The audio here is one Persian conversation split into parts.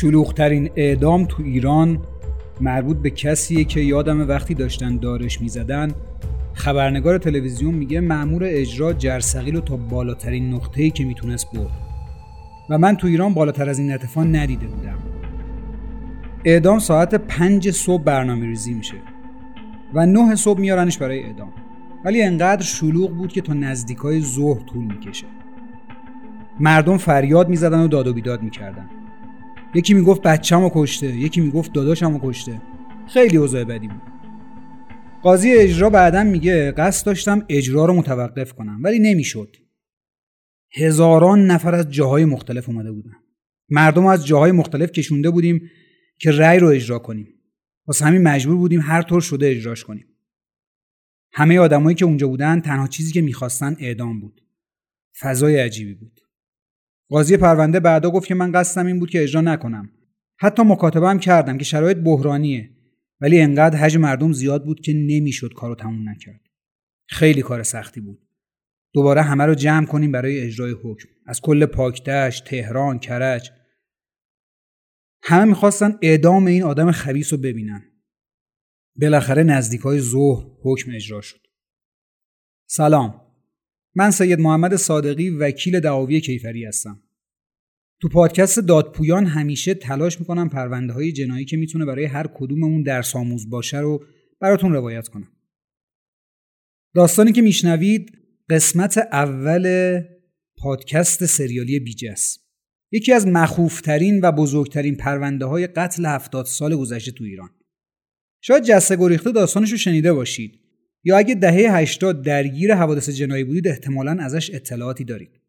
شلوغترین اعدام تو ایران مربوط به کسیه که یادم وقتی داشتن دارش می‌زدن خبرنگار تلویزیون میگه مأمور اجرا جرثقیل رو تا بالاترین نقطه‌ای که می‌تونست برد. و من تو ایران بالاتر از این اتفاق ندیده بودم. اعدام ساعت پنج صبح برنامه ریزی میشه و نه صبح میارنش برای اعدام. ولی انقدر شلوغ بود که تا نزدیکای ظهر طول می‌کشه. مردم فریاد می‌زدن و داد و بیداد می‌کردن. یکی می‌گفت بچه‌مو کشته یکی می‌گفت داداشمو کشته. خیلی اوضاع بدی بود. قاضی اجرا بعدا میگه قصد داشتم اجرا رو متوقف کنم ولی نمی‌شد. هزاران نفر از جاهای مختلف اومده بودن. مردم از جاهای مختلف کشونده بودیم که رأی رو اجرا کنیم. واسه همین مجبور بودیم هر طور شده اجراش کنیم. همه آدمایی که اونجا بودن تنها چیزی که می‌خواستن اعدام بود. فضای عجیبی بود. قاضی پرونده بعدا گفت که من قصدم این بود که اجرا نکنم. حتی مکاتبه هم کردم که شرایط بحرانیه. ولی انقدر حجم مردم زیاد بود که نمی‌شد کارو تموم نکرد. خیلی کار سختی بود. دوباره همه رو جمع کنیم برای اجرای حکم. از کل پاکدشت تهران کرج. همه می‌خواستن اعدام این آدم خبیس رو ببینن. بالاخره نزدیک های ظهر حکم اجرا شد. سلام. من سید محمد صادقی وکیل دعاوی کیفری هستم. تو پادکست دادپویان همیشه تلاش می‌کنم پرونده های جنایی که می‌تونه برای هر کدوممون درس آموز باشه رو براتون روایت کنم. داستانی که میشنوید قسمت اول پادکست سریالی بیجس یکی از مخوفترین و بزرگترین پرونده های قتل هفتاد سال گذشته تو ایران. شاید جسته گریخته داستانش رو شنیده باشید. یا اگه دهه 80 درگیر حوادث جنایی بودید احتمالا ازش اطلاعاتی دارید.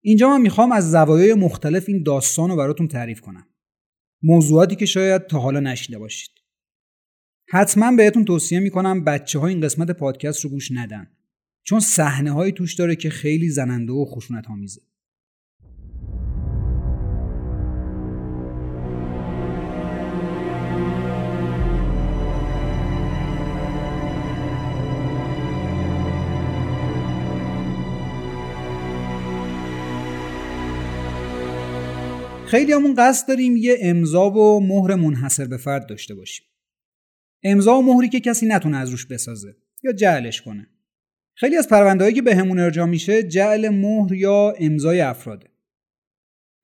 اینجا من می‌خوام از زوایای مختلف این داستان رو براتون تعریف کنم. موضوعاتی که شاید تا حالا نشیده باشید. حتما بهتون توصیه می‌کنم بچه ها این قسمت پادکست رو گوش ندن. چون صحنه توش داره که خیلی زننده و خشونت آمیزه خیلی همون قصد داریم یه امضا و مهر منحصر به فرد داشته باشیم. امضا و مهری که کسی نتونه از روش بسازه یا جعلش کنه. خیلی از پروندهایی که بهمون به ارجاع میشه جعل مهر یا امضای افراده.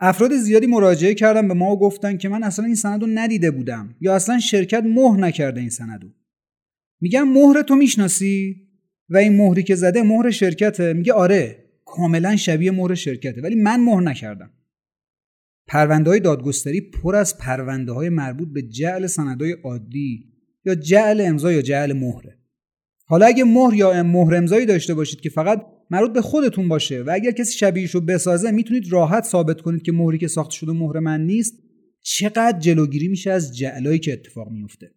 افراد زیادی مراجعه کردن به ما و گفتن که من اصلا این سند رو ندیده بودم یا اصلا شرکت مهر نکرده این سندو. میگم مهر تو می‌شناسی؟ و این مهری که زده مهر شرکته. میگه آره کاملا شبیه مهر شرکته ولی من مهر نکردم. پرونده های دادگستری پر از پرونده های مربوط به جعل سندهای عادی یا جعل امضا یا جعل مهره. حالا اگه مهر یا مهر امضایی داشته باشید که فقط مربوط به خودتون باشه و اگر کسی شبیهش رو بسازه می‌تونید راحت ثابت کنید که مهری که ساخته شده مهر من نیست چقدر جلوگیری میشه از جعلایی که اتفاق میفته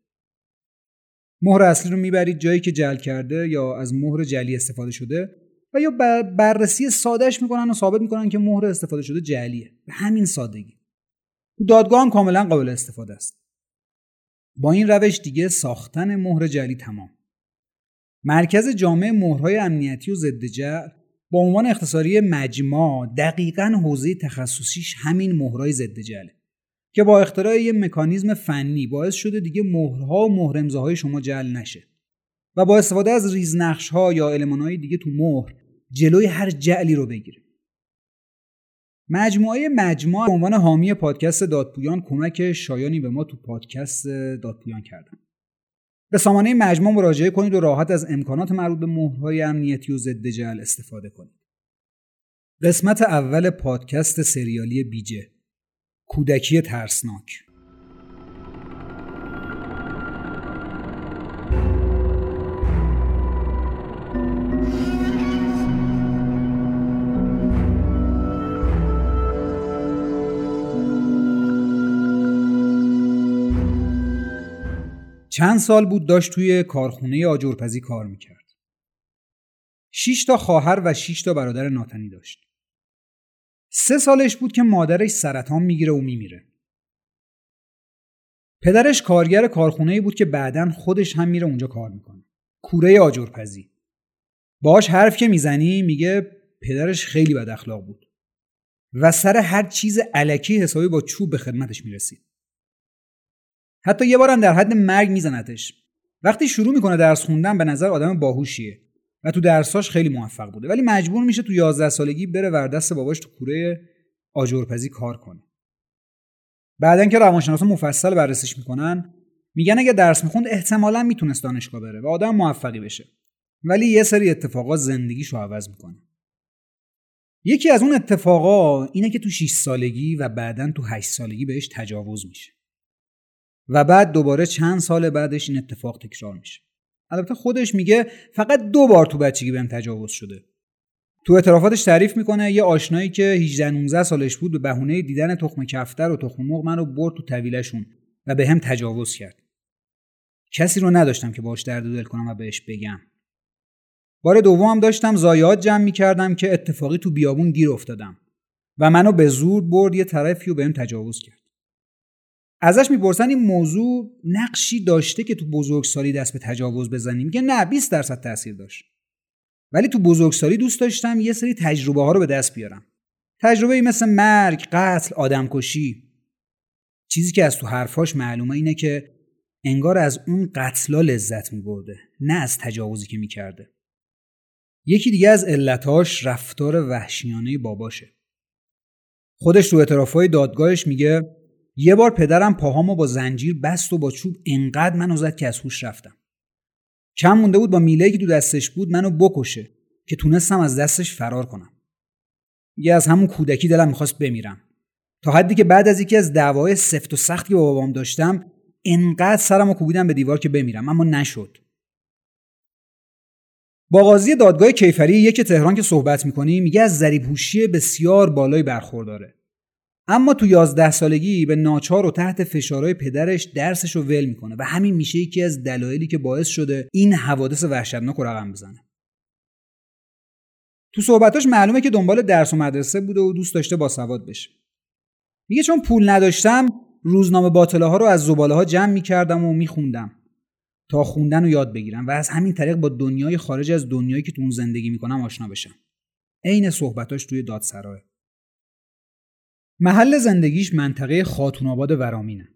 مهر اصلی رو می‌برید جایی که جعل کرده یا از مهر جعلی استفاده شده. و یا بررسی سادهش می‌کنن و ثابت می‌کنن که مهر استفاده شده جعلیه. به همین سادگی. دادگاه هم کاملا قابل استفاده است. با این روش دیگه ساختن مهر جعلی تمام. مرکز جامع مهرهای امنیتی و ضد جعل با عنوان اختصاری مجمع دقیقا حوزه تخصصیش همین مهرهای ضد جعله که با اختراع یه مکانیزم فنی باعث شده دیگه مهرها و مهر امضاهای شما جعل نشه. و با استفاده از ریزنقش ها یا علمان های دیگه تو مهر جلوی هر جعلی رو بگیره مجموعه مجموعه به عنوان حامی پادکست دادپویان کمک شایانی به ما تو پادکست دادپویان کردن. به سامانه مجموعه مراجعه کنید و راحت از امکانات مربوط به مهرهای امنیتی و ضد جعل استفاده کنید. قسمت اول پادکست سریالی بیجه. کودکی ترسناک. چند سال بود داشت توی کارخونه آجرپزی کار می‌کرد. شیش تا خواهر و شیش تا برادر ناتنی داشت. سه سالش بود که مادرش سرطان می‌گیره و میمیره. پدرش کارگر کارخونه بود که بعدا خودش هم میره اونجا کار می‌کنه. کوره آجرپزی. باش حرف که می‌زنی میگه پدرش خیلی بد اخلاق بود. و سر هر چیز علکی حسابی با چوب به خدمتش می‌رسید حتی یه بارم در حد مرگ میزنتش. وقتی شروع می‌کنه درس خوندن به نظر آدم باهوشیه و تو درساش خیلی موفق بوده. ولی مجبور میشه تو 11 سالگی بره وردست باباش تو کوره آجرپزی کار کنه. بعدا که روانشناسا مفصل بررسیش می‌کنن میگن اگه درس می‌خوند احتمالا می‌تونست دانشگاه بره و آدم موفقی بشه. ولی یه سری اتفاقات زندگیشو عوض می‌کنه. یکی از اون اتفاقا اینه که تو 6 سالگی و بعدا تو 8 سالگی بهش تجاوز میشه. و بعد دوباره چند سال بعدش این اتفاق تکرار میشه. البته خودش میگه فقط دو بار تو بچگی بهم تجاوز شده. تو اعترافاتش تعریف می‌کنه یه آشنایی که 18 19 سالش بود به بهونه دیدن تخم کفتر و تخم مرغ منو برد تو طویلشون و به هم تجاوز کرد. کسی رو نداشتم که باش درد دل کنم و بهش بگم. بار دومم داشتم زایات جمع می‌کردم که اتفاقی تو بیابون گیر افتادم و منو به زور برد یه طرفی و بهم تجاوز کرد. ازش می‌پرسن این موضوع نقشی داشته که تو بزرگسالی دست به تجاوز بزنی. میگه نه 20 درصد تاثیر داشت. ولی تو بزرگسالی دوست داشتم یه سری تجربه ها رو به دست بیارم. تجربه مثل مرگ قتل آدمکشی. چیزی که از تو حرفاش معلومه اینه که انگار از اون قتلا لذت میبرده نه از تجاوزی که می‌کرده. یکی دیگه از علتاش رفتار وحشیانه باباشه. خودش تو اعترافهای دادگاهش میگه یه بار پدرم پاهامو با زنجیر بست و با چوب انقدر منو زد که از هوش رفتم. کم مونده بود با میله که تو دستش بود منو بکشه که تونستم از دستش فرار کنم. یه از همون کودکی دلم می‌خواست بمیرم. تا حدی که بعد از یکی از دعوای سفت و سختی با بابام داشتم انقدر سرمو کوبیدم به دیوار که بمیرم اما نشد. با قاضی دادگاه کیفری یک تهران که صحبت می‌کنیم میگه از ذریب بسیار بالایی برخورداره. اما تو یازده سالگی به ناچار و تحت فشارهای پدرش درسش رو ول می‌کنه و همین میشه یکی از دلایلی که باعث شده این حوادث وحشتناک رو رقم بزنه. تو صحبتاش معلومه که دنبال درس و مدرسه بوده و دوست داشته با سواد بشه. میگه چون پول نداشتم روزنامه باطله ها رو از زباله ها جمع می‌کردم و میخوندم تا خوندن رو یاد بگیرم و از همین طریق با دنیای خارج از دنیایی که تو اون زندگی می‌کنم آشنا بشم. عین صحبتاش توی دادسراه محل زندگیش منطقه خاتون آباد ورامینه.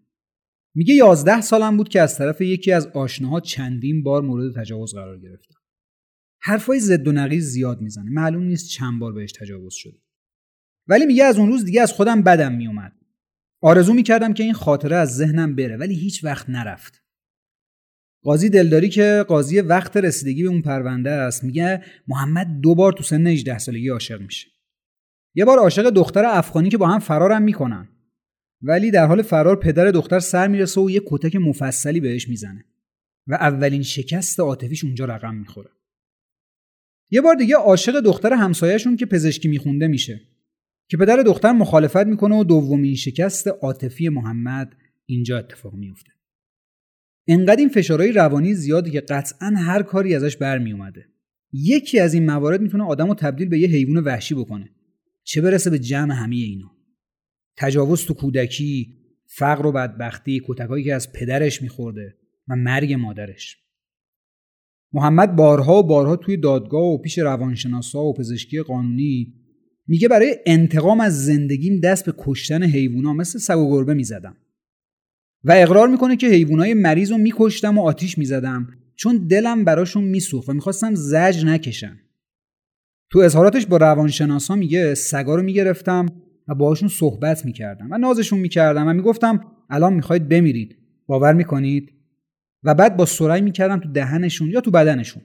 میگه یازده سالم بود که از طرف یکی از آشناها چندین بار مورد تجاوز قرار گرفتم حرفای زد و نقیز زیاد می‌زنه. معلوم نیست چند بار بهش تجاوز شده. ولی میگه از اون روز دیگه از خودم بدم میومد آرزو می‌کردم که این خاطره از ذهنم بره ولی هیچ وقت نرفت. قاضی دلداری که قاضی وقت رسیدگی به اون پرونده است میگه محمد دو بار تو سن 18 سالگی عاشق میشه. یه بار عاشق دختر افغانی که با هم فرارم می‌کنن. ولی در حال فرار پدر دختر سر می‌رسه و یه کتک مفصلی بهش می‌زنه. و اولین شکست عاطفیش اونجا رقم می‌خوره. یه بار دیگه عاشق دختر همسایهشون که پزشکی میخونده میشه. که پدر دختر مخالفت می‌کنه و دومین شکست عاطفی محمد اینجا اتفاق میفته انقدر این فشارهای روانی زیادی که قطعا هر کاری ازش برمیومده یکی از این موارد می‌تونه آدم رو تبدیل به یه حیوان وحشی بکنه. چه برسه به جمع همه اینا؟ تجاوز تو کودکی فقر و بدبختی کتکهایی که از پدرش میخورده و مرگ مادرش. محمد بارها و بارها توی دادگاه و پیش روانشناسا و پزشکی قانونی میگه برای انتقام از زندگیم دست به کشتن حیوونا مثل سگ و گربه می‌زدم. و اقرار می‌کنه که حیوانای مریض رو میکشتم و آتیش می‌زدم چون دلم براشون میسوخت و می‌خواستم زج نکشم تو اظهاراتش با روانشناسا میگه سگا رو می‌گرفتم و باهاشون صحبت می‌کردم و نازشون می‌کردم و می‌گفتم الان می‌خواید بمیرید باور می‌کنید؟ و بعد با سرعی می‌کردم تو دهنشون یا تو بدنشون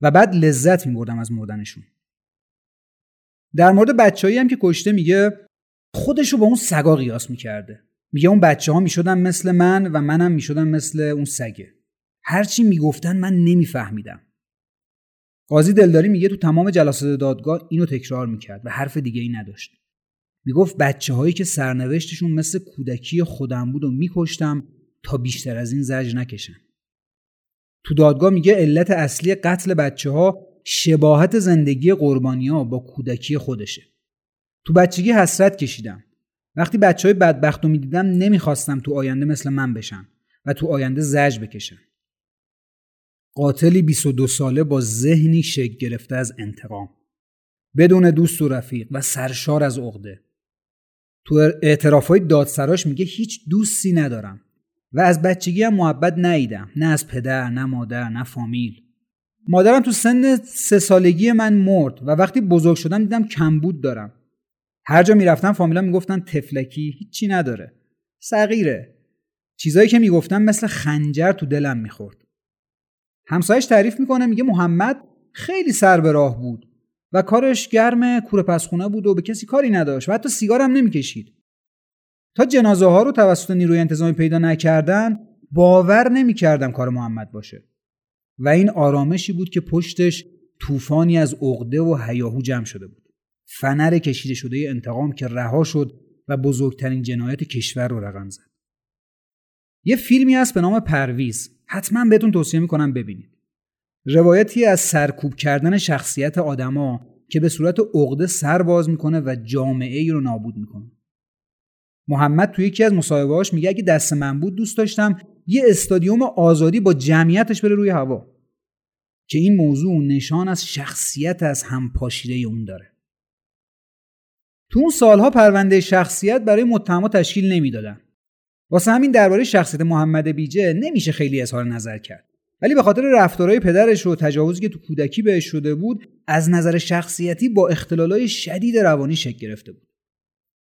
و بعد لذت میبردم از مردنشون. در مورد بچههایی هم که کشته میگه خودش رو با اون سگا قیاس می‌کرده. میگه اون بچه ها می‌شدن مثل من و منم می‌شدم مثل اون سگه. هرچی می‌گفتن من نمیفهمیدم. قاضی دلداری میگه تو تمام جلسات دادگاه اینو تکرار می‌کرد و حرف دیگه ای نداشت. می‌گفت بچه هایی که سرنوشتشون مثل کودکی خودم بود و میکشتم تا بیشتر از این زج نکشن. تو دادگاه میگه علت اصلی قتل بچه ها شباهت زندگی قربانی ها با کودکی خودشه. تو بچگی حسرت کشیدم. وقتی بچه های بدبخت رو می‌دیدم نمی‌خواستم تو آینده مثل من بشن و تو آینده زج بکشن. قاتلی 22 ساله با ذهنی شک گرفته از انتقام. بدون دوست و رفیق و سرشار از عقده. تو اعترافهای دادسراش میگه هیچ دوستی ندارم و از بچگی هم محبت نیدم نه از پدر نه مادر نه فامیل. مادرم تو سن سه سالگی من مرد و وقتی بزرگ شدم دیدم کمبود دارم. هر جا می‌رفتم فامیلا می‌گفتن تفلکی هیچی نداره. صغیره. چیزایی که می‌گفتن مثل خنجر تو دلم می‌خورد. همسایش تعریف می‌کنه میگه محمد خیلی سر به راه بود و کارش گرم کوره پسخونه بود و به کسی کاری نداشت و حتی سیگار هم نمی‌کشید. تا جنازه ها رو توسط نیروی انتظامی پیدا نکردن باور نمی‌کردم کار محمد باشه. و این آرامشی بود که پشتش طوفانی از عقده و هیاهو جمع شده بود. فنر کشیده شده انتقام که رها شد و بزرگترین جنایت کشور رو رقم زد. یه فیلمی هست به نام پرویز. حتما بهتون توصیه می‌کنم ببینید. روایتی از سرکوب کردن شخصیت آدما که به صورت عقده سر باز می‌کنه و جامعه ای رو نابود می‌کنه. محمد توی یکی از مصاحبه‌هاش میگه اگه دست من بود دوست داشتم یه استادیوم آزادی با جمعیتش بره روی هوا. که این موضوع نشان از شخصیت از همپاشیده اون داره. تو اون سالها پرونده شخصیت برای متهما تشکیل نمی‌دادن. واسه همین درباره شخصیت محمد بیجه نمیشه خیلی اظهار نظر کرد. ولی به خاطر رفتارهای پدرش و تجاوزی که تو کودکی بهش شده بود از نظر شخصیتی با اختلالای شدید روانی شکل گرفته بود.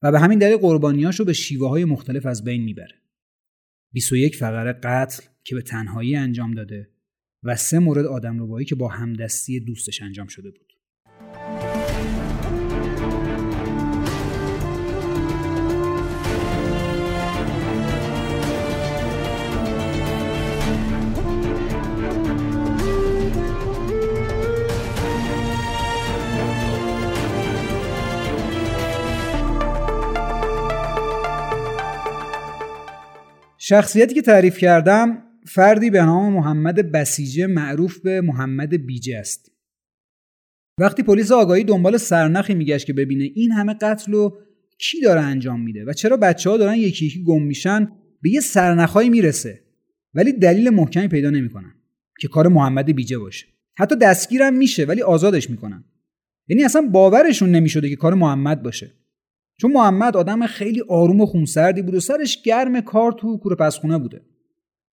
و به همین دلیل قربانیاشو به شیوه های مختلف از بین می‌بره. 21 فقره قتل که به تنهایی انجام داده و سه مورد آدم ربایی که با همدستی دوستش انجام شده بود. شخصیتی که تعریف کردم فردی به نام محمد بسیجه معروف به محمد بیجه است. وقتی پلیس آگاهی دنبال سرنخی میگشت که ببینه این همه قتل رو کی داره انجام میده و چرا بچه ها دارن یکی یکی گم میشن به یه سرنخهایی می‌رسه. ولی دلیل محکمی پیدا نمی‌کنن که کار محمد بیجه باشه. حتی دستگیرم میشه ولی آزادش می‌کنن. یعنی اصلا باورشون نمی‌شده که کار محمد باشه. چون محمد آدم خیلی آروم و خونسردی بود و سرش گرم کار تو کوره پسخونه بوده.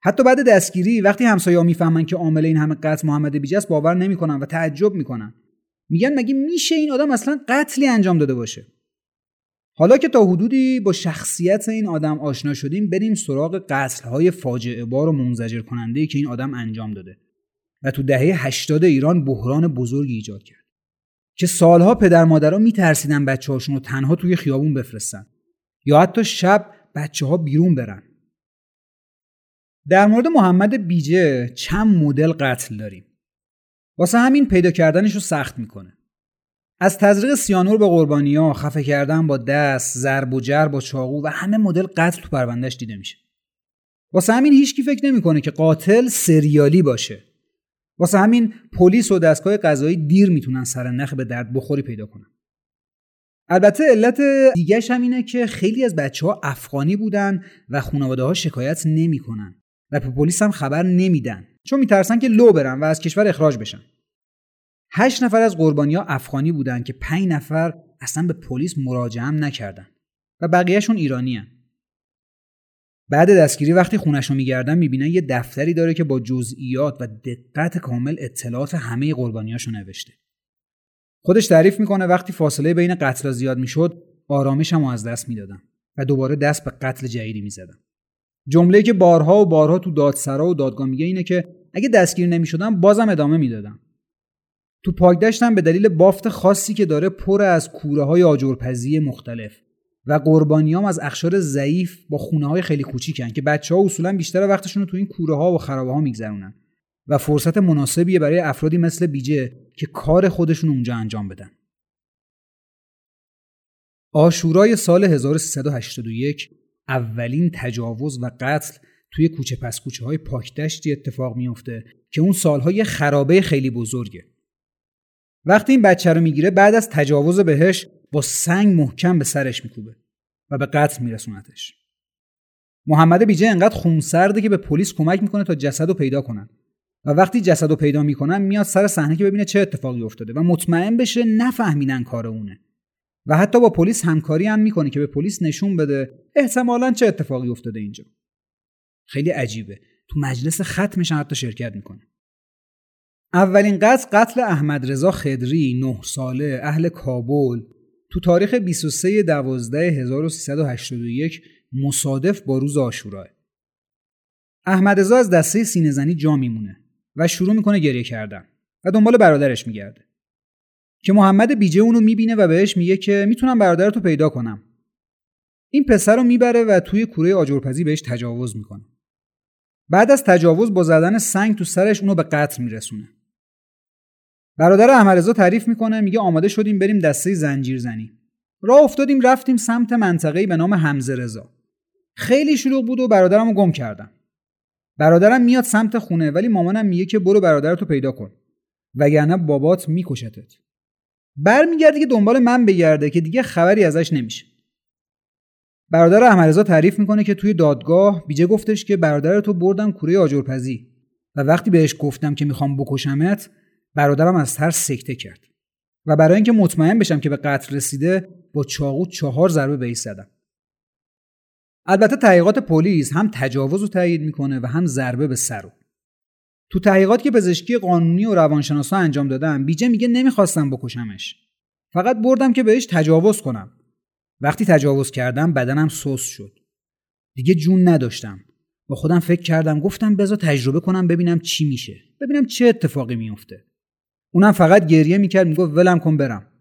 حتی بعد دستگیری وقتی همسایه‌ها می‌فهمن که عامل این همه قتل محمد بیجه است باور نمی‌کنن و تعجب می‌کنن. میگن مگه میشه این آدم اصلا قتلی انجام داده باشه؟ حالا که تا حدودی با شخصیت این آدم آشنا شدیم بریم سراغ قتل‌های فاجعه بار و منزجر کننده که این آدم انجام داده. و تو دهه 80 ایران بحران بزرگی ایجاد کرد. که سالها پدر مادرها میترسیدن بچه هاشون رو تنها توی خیابون بفرستن یا حتی شب بچه ها بیرون برن. در مورد محمد بیجه چند مدل قتل داریم. واسه همین پیدا کردنش رو سخت می‌کنه. از تزریق سیانور به قربانی ها خفه کردن با دست ضرب و جر با چاقو و همه مدل قتل تو پروندهش دیده میشه. واسه همین هیچکی فکر نمی‌کنه که قاتل سریالی باشه. واسه همین پلیس و دستگاه قضایی دیر می‌تونن سر نخ به درد بخوری پیدا کنن. البته علت دیگهش هم اینه که خیلی از بچه ها افغانی بودن و خانواده ها شکایت نمی‌کنن و به پلیس هم خبر نمیدن. چون میترسن که لو برن و از کشور اخراج بشن. هشت نفر از قربانی ها افغانی بودن که پنج نفر اصلا به پلیس مراجعه نکردن و بقیهشون ایرانی بعد دستگیری وقتی خونش رو میگردن می‌بینن یه دفتری داره که با جزئیات و دقت کامل اطلاعات همه قربانیاشو نوشته. خودش تعریف می‌کنه وقتی فاصله بین قتل زیاد می‌شد آرامشم از دست می‌دادم و دوباره دست به قتل جدیدی می‌زدم جمله که بارها و بارها تو دادسرا و دادگاه میگه اینه که اگه دستگیر نمی‌شدم بازم ادامه می‌دادم تو پاکدشتم به دلیل بافت خاصی که داره پر از کوره های آجرپزی مختلف و قربانیام از اخشار ضعیف با خونه های خیلی کوچیکن که بچه ها اصولا بیشتر وقتشون رو تو این کوره ها و خرابه ها میگذرونن و فرصت مناسبیه برای افرادی مثل بیجه که کار خودشون اونجا انجام بدن. آشورای سال 1381 اولین تجاوز و قتل توی کوچه پس کوچه های پاکدشتی اتفاق میفته که اون سالهای خرابه خیلی بزرگه. وقتی این بچه رو می‌گیره بعد از تجاوز بهش با سنگ محکم به سرش میکوبه و به قتل میرسونتش. محمد بیجه انقدر خونسرده که به پلیس کمک می‌کنه تا جسد رو پیدا کنن. و وقتی جسد رو پیدا می‌کنن میاد سر صحنه که ببینه چه اتفاقی افتاده و مطمئن بشه نفهمیدن کار اونه. و حتی با پلیس همکاری هم می‌کنه که به پلیس نشون بده احتمالا چه اتفاقی افتاده اینجا. خیلی عجیبه. تو مجلس ختمش حتی شرکت می‌کنه. اولین قتل قتل احمد رضا خدری نه ساله اهل کابل. تو تاریخ 23 دوازده 1381 مصادف با روز آشوراه احمد رضا از دسته سینه زنی جا میمونه و شروع می‌کنه گریه کردن و دنبال برادرش میگرده. که محمد بیجه اونو می‌بینه و بهش میگه که می‌تونم برادرتو پیدا کنم. این پسر رو می‌بره و توی کوره آجرپزی بهش تجاوز می‌کنه. بعد از تجاوز با زدن سنگ تو سرش اونو به قتل میرسونه. برادر احمدرضا تعریف می‌کنه میگه آماده شدیم بریم دسته زنجیر زنی. راه افتادیم رفتیم سمت منطقه‌ای به نام حمزه رضا. خیلی شلوغ بود و برادرمو گم کردم. برادرم میاد سمت خونه ولی مامانم میگه که برو برادرتو پیدا کن. وگرنه بابات میکشتت. برمیگرده که دنبال من بگرده که دیگه خبری ازش نمیشه. برادر احمدرضا تعریف می‌کنه که توی دادگاه بیجه گفتش که برادرتو بردم کوره آجرپزی. و وقتی بهش گفتم که می‌خوام بکشمت برادرم از ترس سکته کرد و برای اینکه مطمئن بشم که به قتل رسیده با چاقو چهار ضربه بهش زدم. البته تحقیقات پلیس هم تجاوز رو تایید می‌کنه و هم ضربه به سر رو. تو تحقیقات که پزشکی قانونی و روانشناسا انجام دادم بیجه میگه نمی‌خواستم بکشمش. فقط بردم که بهش تجاوز کنم. وقتی تجاوز کردم بدنم سوس شد. دیگه جون نداشتم. با خودم فکر کردم گفتم بذار تجربه کنم ببینم چی میشه. ببینم چه اتفاقی میفته اونم فقط گریه می‌کرد می‌گفت ولم کن برم.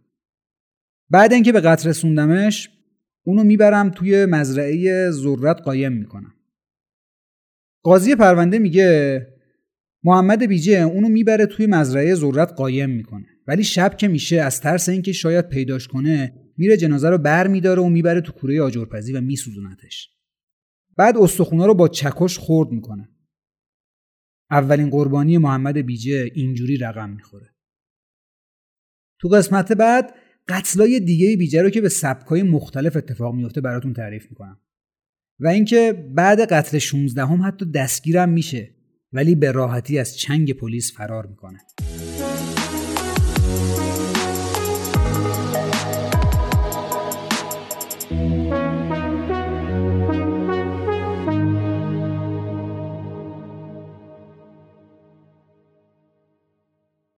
بعد اینکه به قطر رسوندمش اونو می‌برم توی مزرعه ذرت قایم می‌کنم. قاضی پرونده میگه محمد بیجه اونو می‌بره توی مزرعه ذرت قایم می‌کنه. ولی شب که میشه از ترس اینکه شاید پیداش کنه میره جنازه رو بر میداره و می‌بره تو کوره آجرپزی و میسوزونتش. بعد استخونا رو با چکش خورد می‌کنه. اولین قربانی محمد بیجه اینجوری رقم می‌خوره. تو قسمت بعد قتلای دیگه بیجه رو که به سبکای مختلف اتفاق میفته براتون تعریف می‌کنم. و اینکه بعد قتل 16 هم حتی دستگیرم میشه ولی به راحتی از چنگ پلیس فرار می‌کنه.